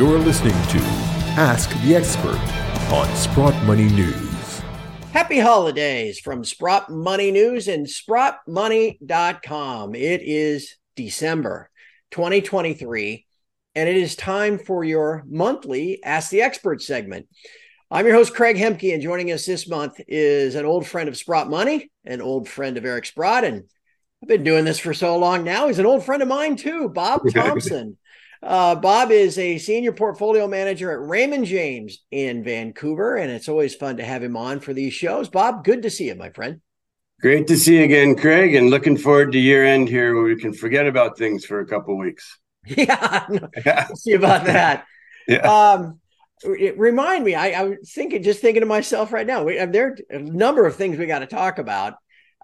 You're listening to Ask the Expert on Sprott Money News. Happy holidays from Sprott Money News and SprottMoney.com. It is December 2023, and it is time for your monthly Ask the Expert segment. I'm your host, Craig Hemke, and joining us this month is an old friend of Sprott Money, an old friend of Eric Sprott, and I've been doing this for so long now. He's an old friend of mine too, Bob Thompson. Uh, Bob is a senior portfolio manager at Raymond James in Vancouver, and it's always fun to have him on for these shows. Bob, good to see you, my friend. Great to see you again, Craig, and looking forward to year end here where we can forget about things for a couple weeks. Yeah, we'll see about that. yeah. Um, remind me, I, I was thinking, just thinking to myself right now, we, there are a number of things we got to talk about.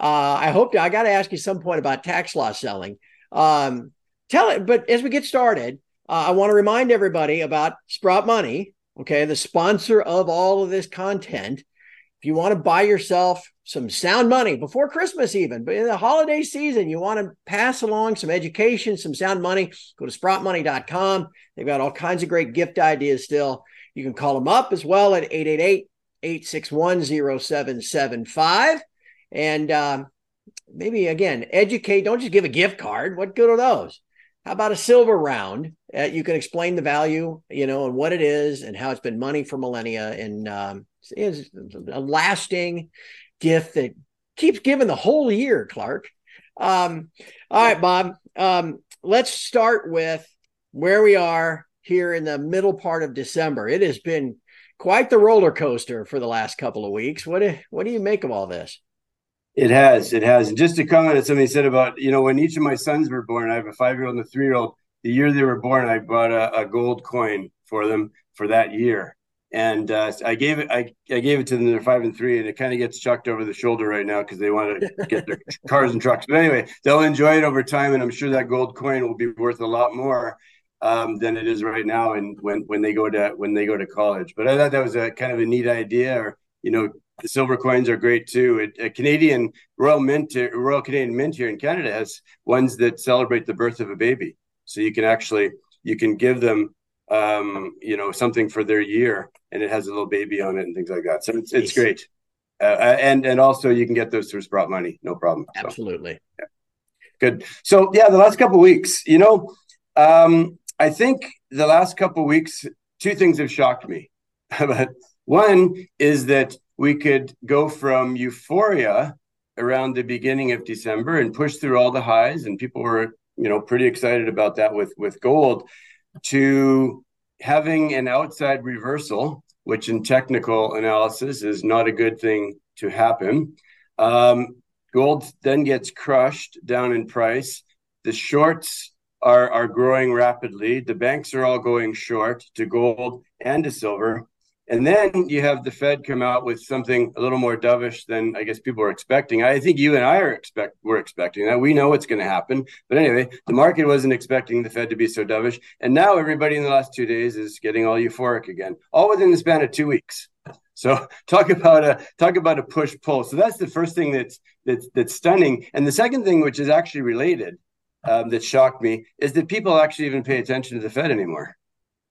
Uh, I hope to, I got to ask you some point about tax loss selling. Um, tell it, but as we get started, uh, I want to remind everybody about Sprott Money, okay, the sponsor of all of this content. If you want to buy yourself some sound money before Christmas, even, but in the holiday season, you want to pass along some education, some sound money, go to sprottmoney.com. They've got all kinds of great gift ideas still. You can call them up as well at 888 861 0775. And um, maybe again, educate, don't just give a gift card. What good are those? How about a silver round? Uh, you can explain the value, you know, and what it is and how it's been money for millennia and um, is a lasting gift that keeps giving the whole year, Clark. Um, all right, Bob. Um, let's start with where we are here in the middle part of December. It has been quite the roller coaster for the last couple of weeks. What do, what do you make of all this? It has, it has. And just to comment on something you said about, you know, when each of my sons were born, I have a five year old and a three year old. The year they were born, I bought a, a gold coin for them for that year. And uh, I gave it, I, I gave it to them. They're five and three, and it kind of gets chucked over the shoulder right now because they want to get their cars and trucks. But anyway, they'll enjoy it over time, and I'm sure that gold coin will be worth a lot more um, than it is right now. And when when they go to when they go to college, but I thought that was a kind of a neat idea, or you know, the silver coins are great too. It, a Canadian Royal Mint, Royal Canadian Mint here in Canada has ones that celebrate the birth of a baby. So you can actually you can give them um, you know something for their year, and it has a little baby on it and things like that. So it's it's great. Uh, uh, and and also you can get those through Sprott Money, no problem. Absolutely. So, yeah. Good. So yeah, the last couple weeks, you know, um, I think the last couple weeks, two things have shocked me. but one is that we could go from euphoria around the beginning of December and push through all the highs, and people were, you know, pretty excited about that with with gold, to having an outside reversal, which in technical analysis is not a good thing to happen. Um, gold then gets crushed down in price. The shorts are are growing rapidly. The banks are all going short to gold and to silver. And then you have the Fed come out with something a little more dovish than I guess people were expecting. I think you and I are expect we're expecting that. We know what's going to happen. But anyway, the market wasn't expecting the Fed to be so dovish. And now everybody in the last two days is getting all euphoric again, all within the span of two weeks. So talk about a talk about a push pull. So that's the first thing that's that's that's stunning. And the second thing, which is actually related, um, that shocked me, is that people actually even pay attention to the Fed anymore.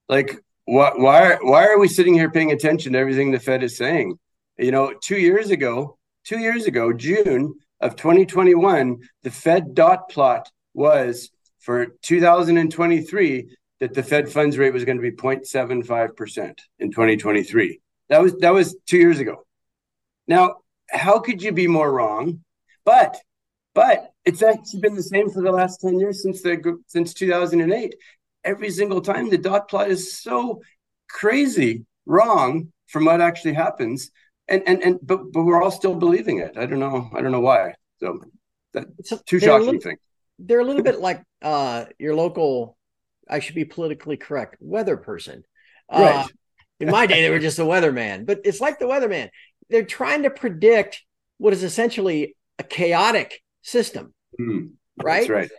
Like why why why are we sitting here paying attention to everything the Fed is saying? You know, two years ago, two years ago, June of 2021, the Fed dot plot was for 2023 that the Fed funds rate was going to be 0.75% in 2023. That was that was two years ago. Now, how could you be more wrong? But but it's actually been the same for the last 10 years since the since 2008 every single time. The dot plot is so crazy wrong from what actually happens. And and and but but we're all still believing it. I don't know. I don't know why. So that so two shocking little, things they're a little bit like uh your local i should be politically correct weather person. Uh, right. in my day they were just a weatherman but it's like the weatherman. They're trying to predict what is essentially a chaotic system mm, right? Right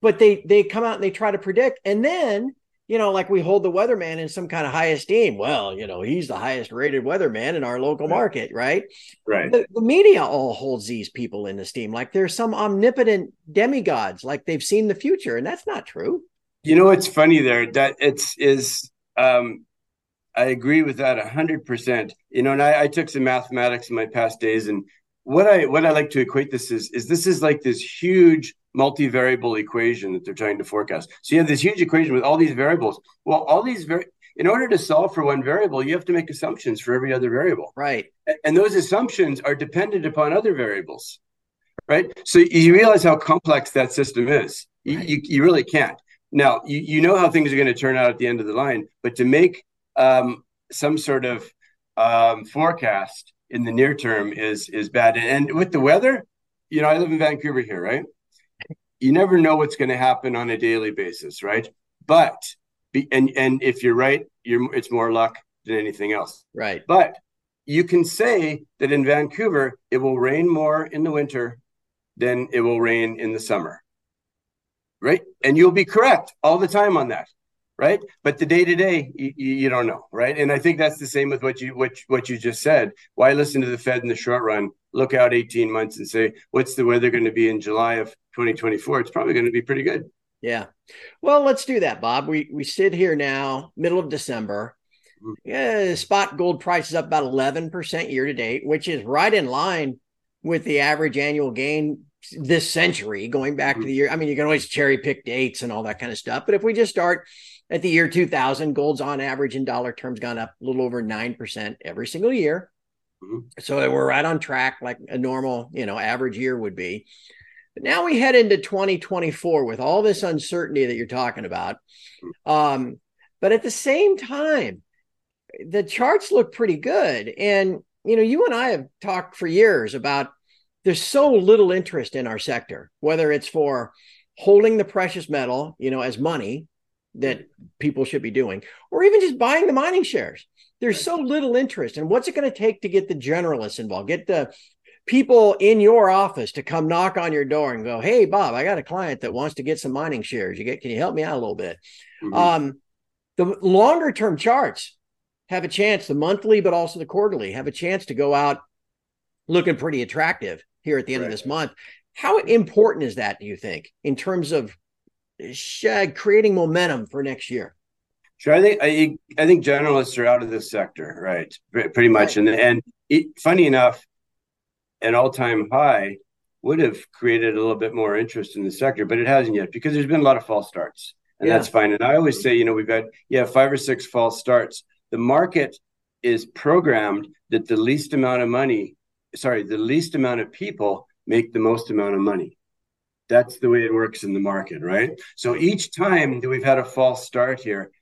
but they they come out and they try to predict. And then you know like we hold the weatherman in some kind of high esteem. Well you know he's the highest rated weatherman in our local market right? Right. The, the, media all holds these people in esteem. Like they're some omnipotent demigods like they've seen the future and that's not true. You know it's funny there? That it's is um, I agree with that hundred percent. You know, and I, I took some mathematics in my past days, and what I what I like to equate this is is this is like this huge multivariable equation that they're trying to forecast. So you have this huge equation with all these variables. Well, all these very in order to solve for one variable, you have to make assumptions for every other variable. Right. And those assumptions are dependent upon other variables. Right. So you realize how complex that system is. Right. You, you, you really can't. Now, you, you know how things are going to turn out at the end of the line, but to make um, some sort of um, forecast in the near term is is bad. And with the weather, you know, I live in Vancouver here, right? You never know what's going to happen on a daily basis, right? But be, and and if you're right, you're it's more luck than anything else. Right. But you can say that in Vancouver it will rain more in the winter than it will rain in the summer. Right? And you'll be correct all the time on that. Right? But the day to day you, don't know, right? And I think that's the same with what you what what you just said. Why listen to the Fed in the short run? Look out 18 months and say, what's the weather going to be in July of 2024? It's probably going to be pretty good. Yeah. Well, let's do that, Bob. We we sit here now, middle of December. Mm-hmm. Yeah, spot gold price is up about 11% year to date, which is right in line with the average annual gain this century, going back mm-hmm. to the year. I mean, you can always cherry pick dates and all that kind of stuff. But if we just start at the year 2000, gold's on average in dollar terms gone up a little over 9% every single year. Mm-hmm. So we're right on track like a normal, you know, average year would be. But now we head into 2024 with all this uncertainty that you're talking about. Um, but at the same time, the charts look pretty good. And, you know, you and I have talked for years about there's so little interest in our sector, whether it's for holding the precious metal, you know, as money that people should be doing, or even just buying the mining shares. There's so little interest. And what's it going to take to get the generalists involved, get the people in your office to come knock on your door and go, "Hey, Bob, I got a client that wants to get some mining shares. You get, can you help me out a little bit?" Mm-hmm. Um, the longer term charts have a chance, the monthly, but also the quarterly, have a chance to go out looking pretty attractive here at the end right. of this month. How important is that, do you think, in terms of creating momentum for next year? Sure, I think I, I think generalists are out of this sector, right? Pretty much, right. and and it, funny enough, an all-time high would have created a little bit more interest in the sector, but it hasn't yet because there's been a lot of false starts, and yeah. that's fine. And I always say, you know, we've got yeah five or six false starts. The market is programmed that the least amount of money, sorry, the least amount of people make the most amount of money. That's the way it works in the market, right? So each time that we've had a false start here,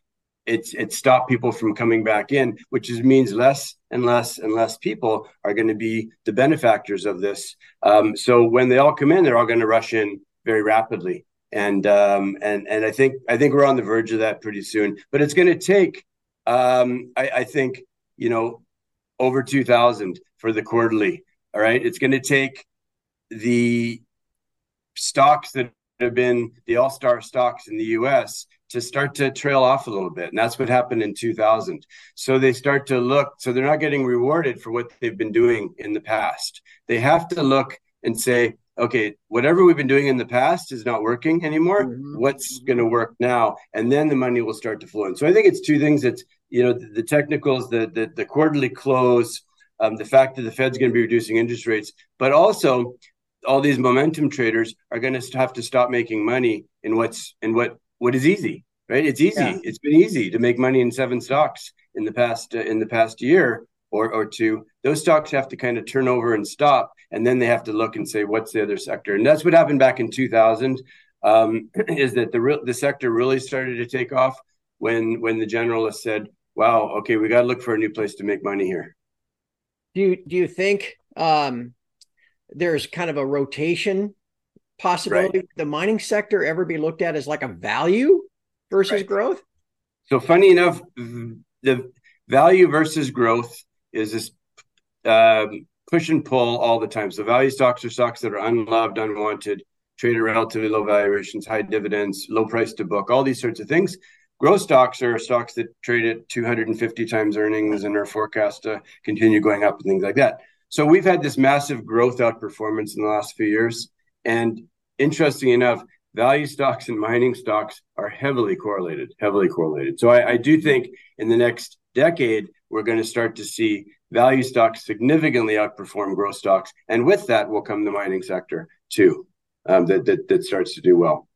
it's it stopped people from coming back in, which is, means less and less and less people are going to be the benefactors of this. Um, so when they all come in, they're all going to rush in very rapidly, and um, and and I think I think we're on the verge of that pretty soon. But it's going to take, um, I, I think, you know, over two thousand for the quarterly. All right, it's going to take the stocks that have been the all-star stocks in the US to start to trail off a little bit. And that's what happened in 2000. So they start to look, so they're not getting rewarded for what they've been doing in the past. They have to look and say, okay, whatever we've been doing in the past is not working anymore. Mm-hmm. What's going to work now? And then the money will start to flow in. So I think it's two things. It's, you know, the, the technicals, the, the, the quarterly close, um, the fact that the Fed's going to be reducing interest rates, but also all these momentum traders are going to have to stop making money in what's in what what is easy, right? It's easy. Yeah. It's been easy to make money in seven stocks in the past uh, in the past year or or two. Those stocks have to kind of turn over and stop, and then they have to look and say, what's the other sector? And that's what happened back in 2000. Um, is that the real the sector really started to take off when when the generalists said, "Wow, okay, we got to look for a new place to make money here." Do you do you think um, there's kind of a rotation possibility right. the mining sector ever be looked at as like a value versus right. growth? So funny enough, the value versus growth is this um, push and pull all the time. So value stocks are stocks that are unloved, unwanted, trade at relatively low valuations, high dividends, low price to book, all these sorts of things. Growth stocks are stocks that trade at 250 times earnings and are forecast to continue going up and things like that. So we've had this massive growth outperformance in the last few years. And interesting enough, value stocks and mining stocks are heavily correlated, heavily correlated. So I, I do think in the next decade, we're going to start to see value stocks significantly outperform growth stocks. And with that will come the mining sector too, um, that, that, that starts to do well.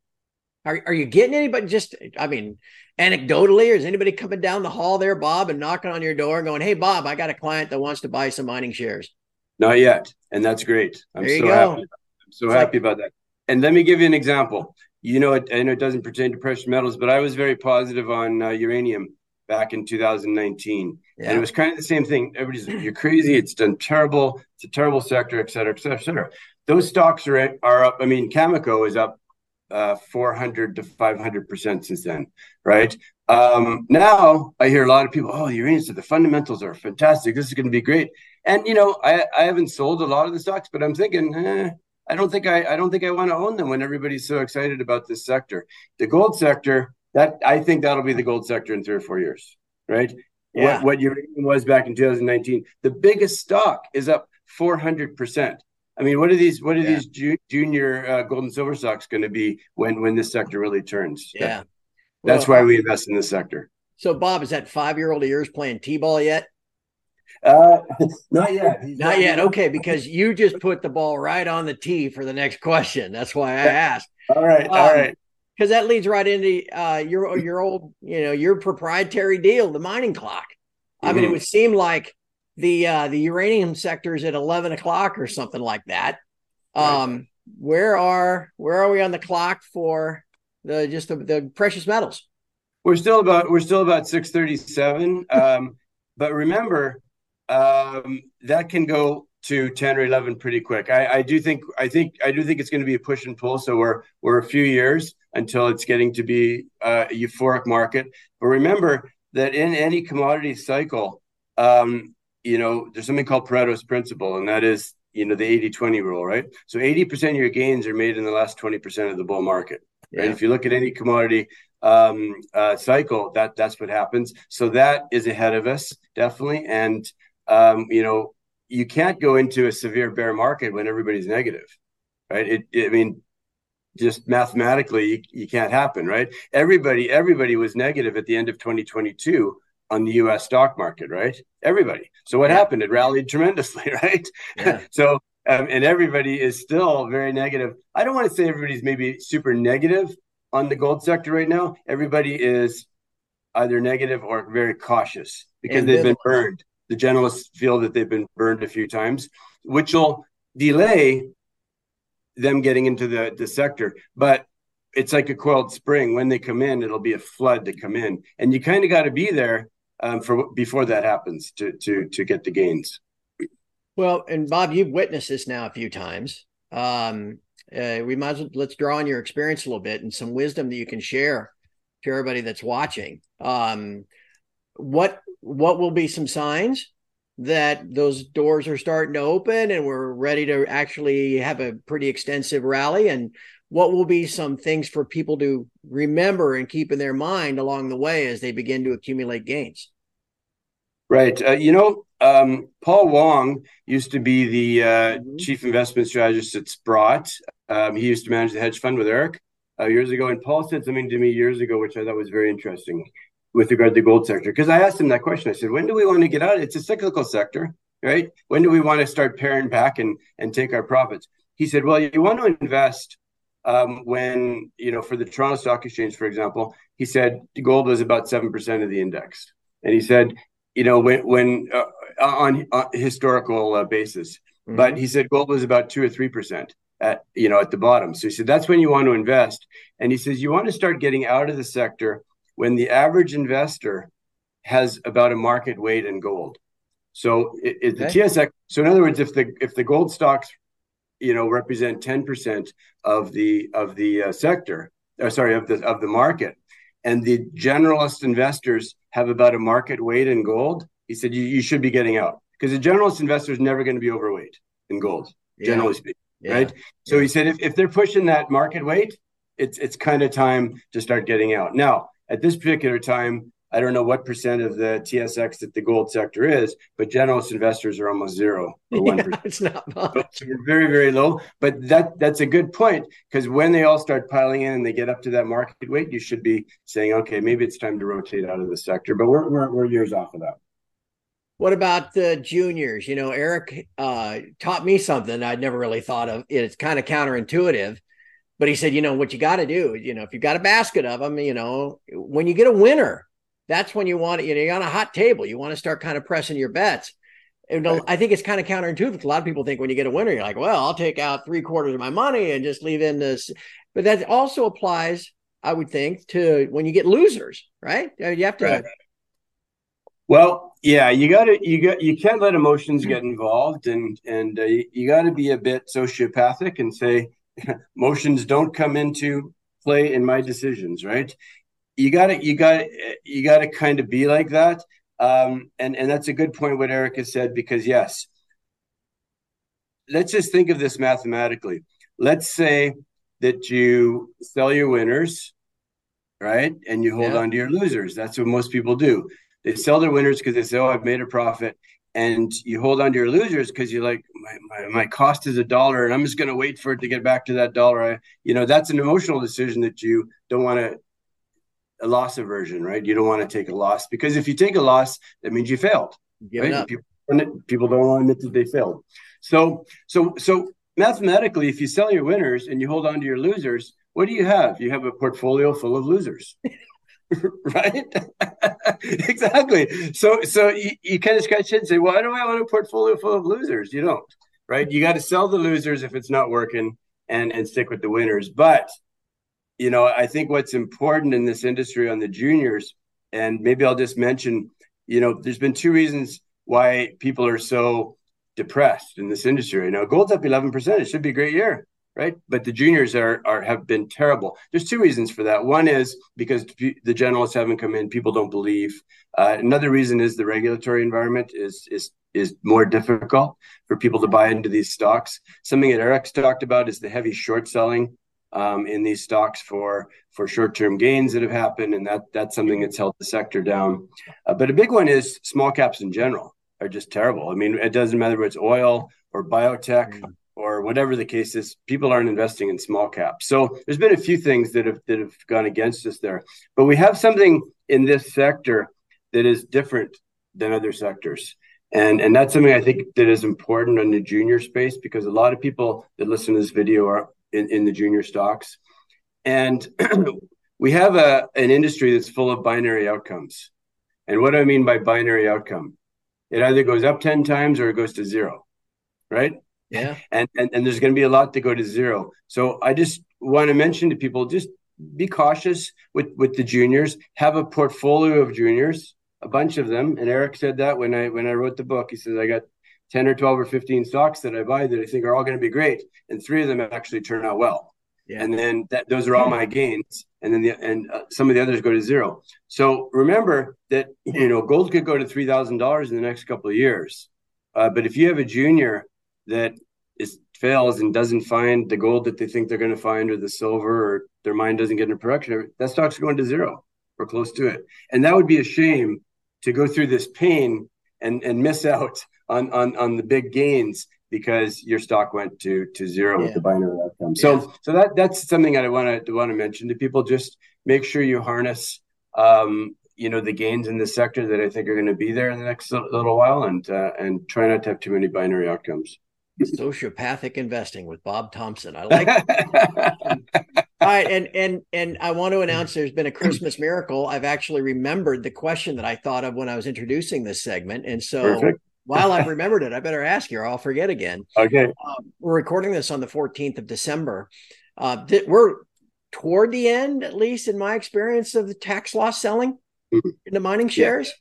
Are, are you getting anybody just, I mean, anecdotally, or is anybody coming down the hall there, Bob, and knocking on your door and going, Hey, Bob, I got a client that wants to buy some mining shares? Not yet. And that's great. I'm there you so go. happy. So happy like, about that. And let me give you an example. You know, it, I know it doesn't pertain to precious metals, but I was very positive on uh, uranium back in 2019. Yeah. And it was kind of the same thing. Everybody's, you're crazy. It's done terrible. It's a terrible sector, et cetera, et cetera, et cetera. Those stocks are, are up. I mean, Cameco is up uh, 400 to 500% since then, right? Um, now I hear a lot of people, oh, uranium, so the fundamentals are fantastic. This is going to be great. And, you know, I, I haven't sold a lot of the stocks, but I'm thinking, eh, I don't think I, I don't think I want to own them when everybody's so excited about this sector. The gold sector, that I think that'll be the gold sector in three or four years, right? Yeah. What, what uranium was back in 2019, the biggest stock is up 400 percent. I mean, what are these? What are yeah. these ju- junior uh, gold and silver stocks going to be when when this sector really turns? Yeah, that, that's well, why we invest in this sector. So, Bob, is that five year old of yours playing t ball yet? Uh, not yet. Not, not yet. Okay, because you just put the ball right on the tee for the next question. That's why I asked. all right. Um, all right. Because that leads right into uh, your your old, you know, your proprietary deal, the mining clock. I mm-hmm. mean, it mm-hmm. would seem like the uh, the uranium sector is at 11 o'clock or something like that. Um, right. Where are where are we on the clock for the just the, the precious metals? We're still about we're still about 637. Um, but remember, um, that can go to 10 or 11 pretty quick. I, I do think I think I do think it's going to be a push and pull. So we're we're a few years until it's getting to be a euphoric market. But remember that in any commodity cycle, um, you know, there's something called Pareto's principle, and that is, you know, the 80 20 rule, right? So 80% of your gains are made in the last 20% of the bull market, right? Yeah. If you look at any commodity um, uh, cycle, that that's what happens. So that is ahead of us, definitely. And, um, you know, you can't go into a severe bear market when everybody's negative, right? It, it I mean, just mathematically, you, you can't happen, right? Everybody, everybody was negative at the end of 2022 on the US stock market, right? Everybody. So what yeah. happened? It rallied tremendously, right? Yeah. so um, and everybody is still very negative. I don't want to say everybody's maybe super negative on the gold sector right now. Everybody is either negative or very cautious because they've been burned. The generalists feel that they've been burned a few times, which will delay them getting into the, the sector. But it's like a coiled spring. When they come in, it'll be a flood to come in. And you kind of got to be there um, for before that happens to to to get the gains. Well, and Bob, you've witnessed this now a few times. Um, uh, we might as well let's draw on your experience a little bit and some wisdom that you can share to everybody that's watching. Um, what what will be some signs that those doors are starting to open and we're ready to actually have a pretty extensive rally and what will be some things for people to remember and keep in their mind along the way as they begin to accumulate gains? Right. Uh, you know, um, Paul Wong used to be the uh, mm-hmm. chief investment strategist at Sprott. Um, he used to manage the hedge fund with Eric uh, years ago. And Paul said something to me years ago, which I thought was very interesting with regard to the gold sector. Because I asked him that question. I said, when do we want to get out? It's a cyclical sector, right? When do we want to start paring back and, and take our profits? He said, well, you want to invest um, when you know for the Toronto Stock Exchange, for example, he said gold was about seven percent of the index, and he said, you know, when when uh, on, on historical uh, basis, mm-hmm. but he said gold was about two or three percent at you know at the bottom. So he said that's when you want to invest, and he says you want to start getting out of the sector when the average investor has about a market weight in gold. So it, it, the okay. TSX. So in other words, if the if the gold stocks you know represent 10% of the of the uh, sector uh, sorry of the of the market and the generalist investors have about a market weight in gold he said you, you should be getting out because the generalist investor is never going to be overweight in gold yeah. generally speaking yeah. right so yeah. he said if, if they're pushing that market weight it's it's kind of time to start getting out now at this particular time I don't know what percent of the TSX that the gold sector is, but generalist investors are almost zero or one yeah, It's not much. we're very, very low. But that that's a good point because when they all start piling in and they get up to that market weight, you should be saying, okay, maybe it's time to rotate out of the sector. But we're we're, we're years off of that. What about the juniors? You know, Eric uh, taught me something I'd never really thought of. It's kind of counterintuitive, but he said, you know, what you got to do, you know, if you've got a basket of them, you know, when you get a winner, that's when you want it, you know you're on a hot table you want to start kind of pressing your bets and right. i think it's kind of counterintuitive a lot of people think when you get a winner you're like well i'll take out three quarters of my money and just leave in this but that also applies i would think to when you get losers right you have to right. well yeah you got to you got you can't let emotions get involved and and uh, you, you got to be a bit sociopathic and say emotions don't come into play in my decisions right? You got to you got you got to kind of be like that. Um, and and that's a good point what erica said because yes let's just think of this mathematically. Let's say that you sell your winners right? And you hold yeah. on to your losers. That's what most people do. They sell their winners because they say oh i've made a profit and you hold on to your losers because you're like my, my, my, cost is a dollar and i'm just going to wait for it to get back to that dollar I, you know that's an emotional decision that you don't want to a loss aversion, right? You don't want to take a loss because if you take a loss, that means you failed. Right? People, people don't want to admit that they failed. So, so, so mathematically, if you sell your winners and you hold on to your losers, what do you have? You have a portfolio full of losers. right? Exactly. So so you, you kind of scratch head and say why do i want a portfolio full of losers? You don't right? You got to sell the losers if it's not working and and stick with the winners. But you know, I think what's important in this industry on the juniors, and maybe I'll just mention, you know, there's been two reasons why people are so depressed in this industry now. Gold's up 11%. It should be a great year, right? But the juniors are, are have been terrible. There's two reasons for that. One is because the generalists haven't come in. People don't believe. Uh, another reason is the regulatory environment is is is more difficult for people to buy into these stocks. Something that Eric's talked about is the heavy short selling um, in these stocks for for short term gains that have happened, and that that's something that's held the sector down. Uh, but a big one is small caps in general are just terrible. I mean, it doesn't matter whether it's oil or biotech. Or whatever the case is, people aren't investing in small caps. So there's been a few things that have that have gone against us there. But we have something in this sector that is different than other sectors. And and that's something I think that is important in the junior space because a lot of people that listen to this video are in, in the junior stocks. And we have a an industry that's full of binary outcomes. And what do I mean by binary outcome? It either goes up 10 times or it goes to zero. Right? Yeah. And and, and there's going to be a lot to go to zero. So I just want to mention to people just be cautious with with the juniors. Have a portfolio of juniors, a bunch of them. And Eric said that when I when I wrote the book. He says I got 10 or 12 or 15 stocks that I buy that I think are all going to be great. And three of them actually turn out well. Yeah. And then that, those are all my gains. And then the, and uh, some of the others go to zero. So remember that, you know, gold could go to $3,000 in the next couple of years. Uh, but if you have a junior that is fails and doesn't find the gold that they think they're going to find or the silver or their mine doesn't get into production, that stock's going to zero or close to it. And that would be a shame to go through this pain and, and miss out on on on the big gains because your stock went to to zero yeah. with the binary outcome. So yeah. so that that's something that I want to want to mention to people. Just make sure you harness um, you know the gains in the sector that I think are going to be there in the next little while, and uh, and try not to have too many binary outcomes. Sociopathic investing with Bob Thompson. I like. All right, and and and I want to announce there's been a Christmas miracle. I've actually remembered the question that I thought of when I was introducing this segment, and so while I've remembered it, I better ask you or I'll forget again. Okay. Um, we're recording this on the 14th of December. Uh, th- we're toward the end, at least in my experience, of the tax loss selling mm-hmm. in the mining shares.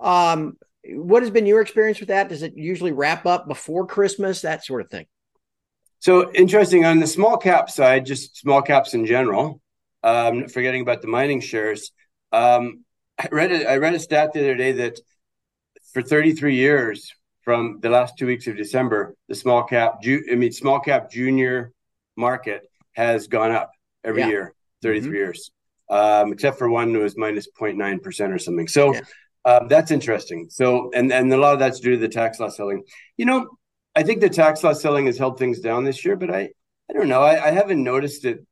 Yeah. Um, what has been your experience with that? Does it usually wrap up before Christmas, that sort of thing? So interesting on the small cap side, just small caps in general. Um, forgetting about the mining shares. Um, I read a, I read a stat the other day that for 33 years from the last two weeks of December, the small cap, ju- I mean, small cap junior market has gone up every yeah. year, 33 mm-hmm. years. um, except for one that was minus 0.9 percent or something. So. Yeah. Uh, that's interesting. So, and and a lot of that's due to the tax loss selling. You know, I think the tax loss selling has held things down this year, but I I don't know. I, I haven't noticed it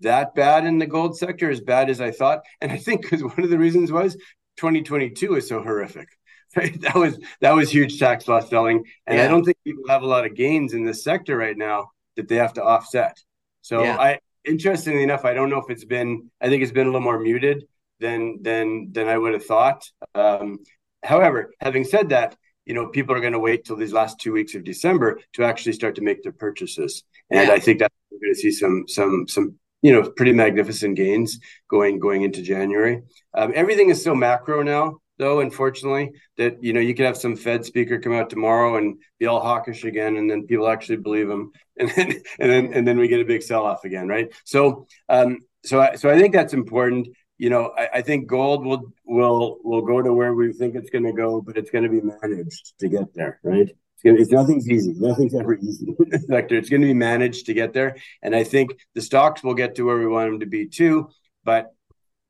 that bad in the gold sector, as bad as I thought. And I think because one of the reasons was 2022 is so horrific. Right? That was that was huge tax loss selling, and yeah. I don't think people have a lot of gains in this sector right now that they have to offset. So yeah. I, interestingly enough, I don't know if it's been. I think it's been a little more muted than than than I would have thought. Um, however, having said that, you know, people are going to wait till these last two weeks of December to actually start to make their purchases, and yeah. I think that we're going to see some some some you know pretty magnificent gains going going into January. Um, everything is so macro now, though. Unfortunately, that you know you could have some Fed speaker come out tomorrow and be all hawkish again, and then people actually believe him, and then and then and then we get a big sell off again, right? So um, so I, so I think that's important you know, I, I, think gold will will will go to where we think it's going to go, but it's going to be managed to get there, right? It's, gonna, it's nothing's easy. Nothing's ever easy in sector. It's going to be managed to get there, and I think the stocks will get to where we want them to be too. But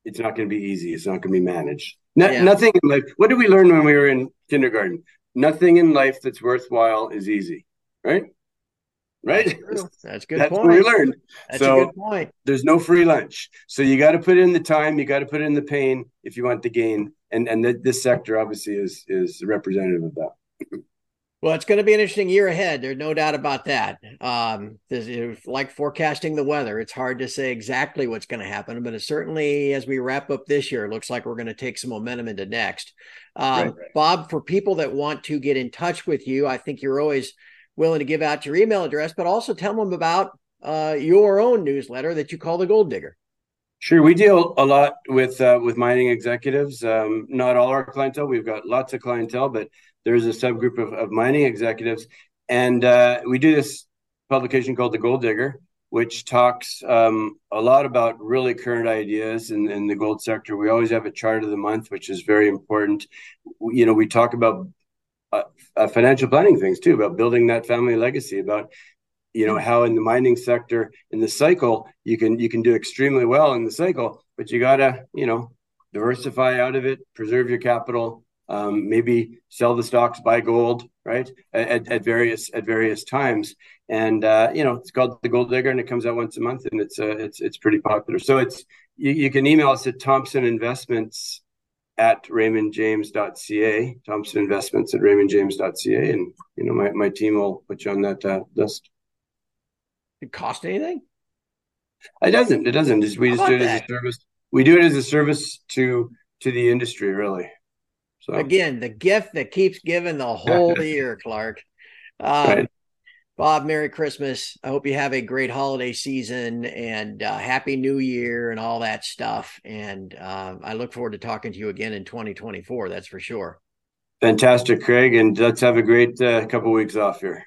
it's not going to be easy. It's not going to be managed. No, yeah. Nothing in life. What did we learn when we were in kindergarten? Nothing in life that's worthwhile is easy, right? Right? That's, good. That's point. what we learned. That's so a good point. There's no free lunch, so you got to put in the time. You got to put in the pain if you want the gain. And and th- this sector obviously is is representative of that. Well, it's going to be an interesting year ahead. There's no doubt about that. Um, like forecasting the weather. It's hard to say exactly what's going to happen, but it certainly, as we wrap up this year, looks like we're going to take some momentum into next. Um, right, right. Bob, for people that want to get in touch with you, I think you're always willing to give out your email address, but also tell them about uh, your own newsletter that you call the Gold Digger. Sure, we deal a lot with uh, with mining executives. Um, not all our clientele. We've got lots of clientele, but there's a subgroup of, of mining executives, and uh, we do this publication called the Gold Digger, which talks um, a lot about really current ideas in, in the gold sector. We always have a chart of the month, which is very important. You know, we talk about uh, uh, financial planning things too about building that family legacy about you know how in the mining sector in the cycle you can you can do extremely well in the cycle but you gotta you know diversify out of it preserve your capital um, maybe sell the stocks buy gold right at, at various at various times. And uh, you know it's called the gold digger and it comes out once a month and it's uh, it's it's pretty popular. So it's you, you can email us at thompson investments at raymondjames.ca, Thompson Investments at raymondjames.ca. And, you know, my, my team will put you on that uh, list. It cost anything? It doesn't. It doesn't. Just, we just do it that? as a service. We do it as a service to to the industry, really. So again, the gift that keeps giving the whole year, Clark. Um, right. Bob, Merry Christmas. I hope you have a great holiday season and uh, Happy New Year and all that stuff. And uh, I look forward to talking to you again in 2024. That's for sure. Fantastic, Craig. And let's have a great uh, couple weeks off here.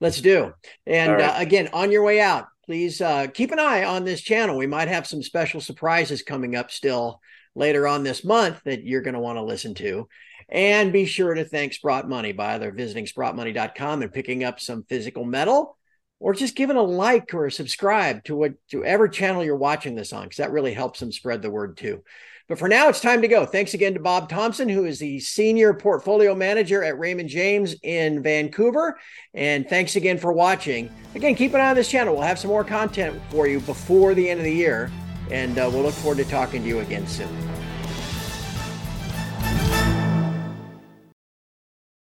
Let's do. And right. Uh, again, on your way out, please uh, keep an eye on this channel. We might have some special surprises coming up still later on this month that you're going to want to listen to. And be sure to thank Sprott Money by either visiting sprottmoney.com and picking up some physical metal or just giving a like or a subscribe to what to whatever channel you're watching this on, because that really helps them spread the word too. But for now, it's time to go. Thanks again to Bob Thompson, who is the senior portfolio manager at Raymond James in Vancouver. And thanks again for watching. Again, keep an eye on this channel. We'll have some more content for you before the end of the year. And uh, we'll look forward to talking to you again soon.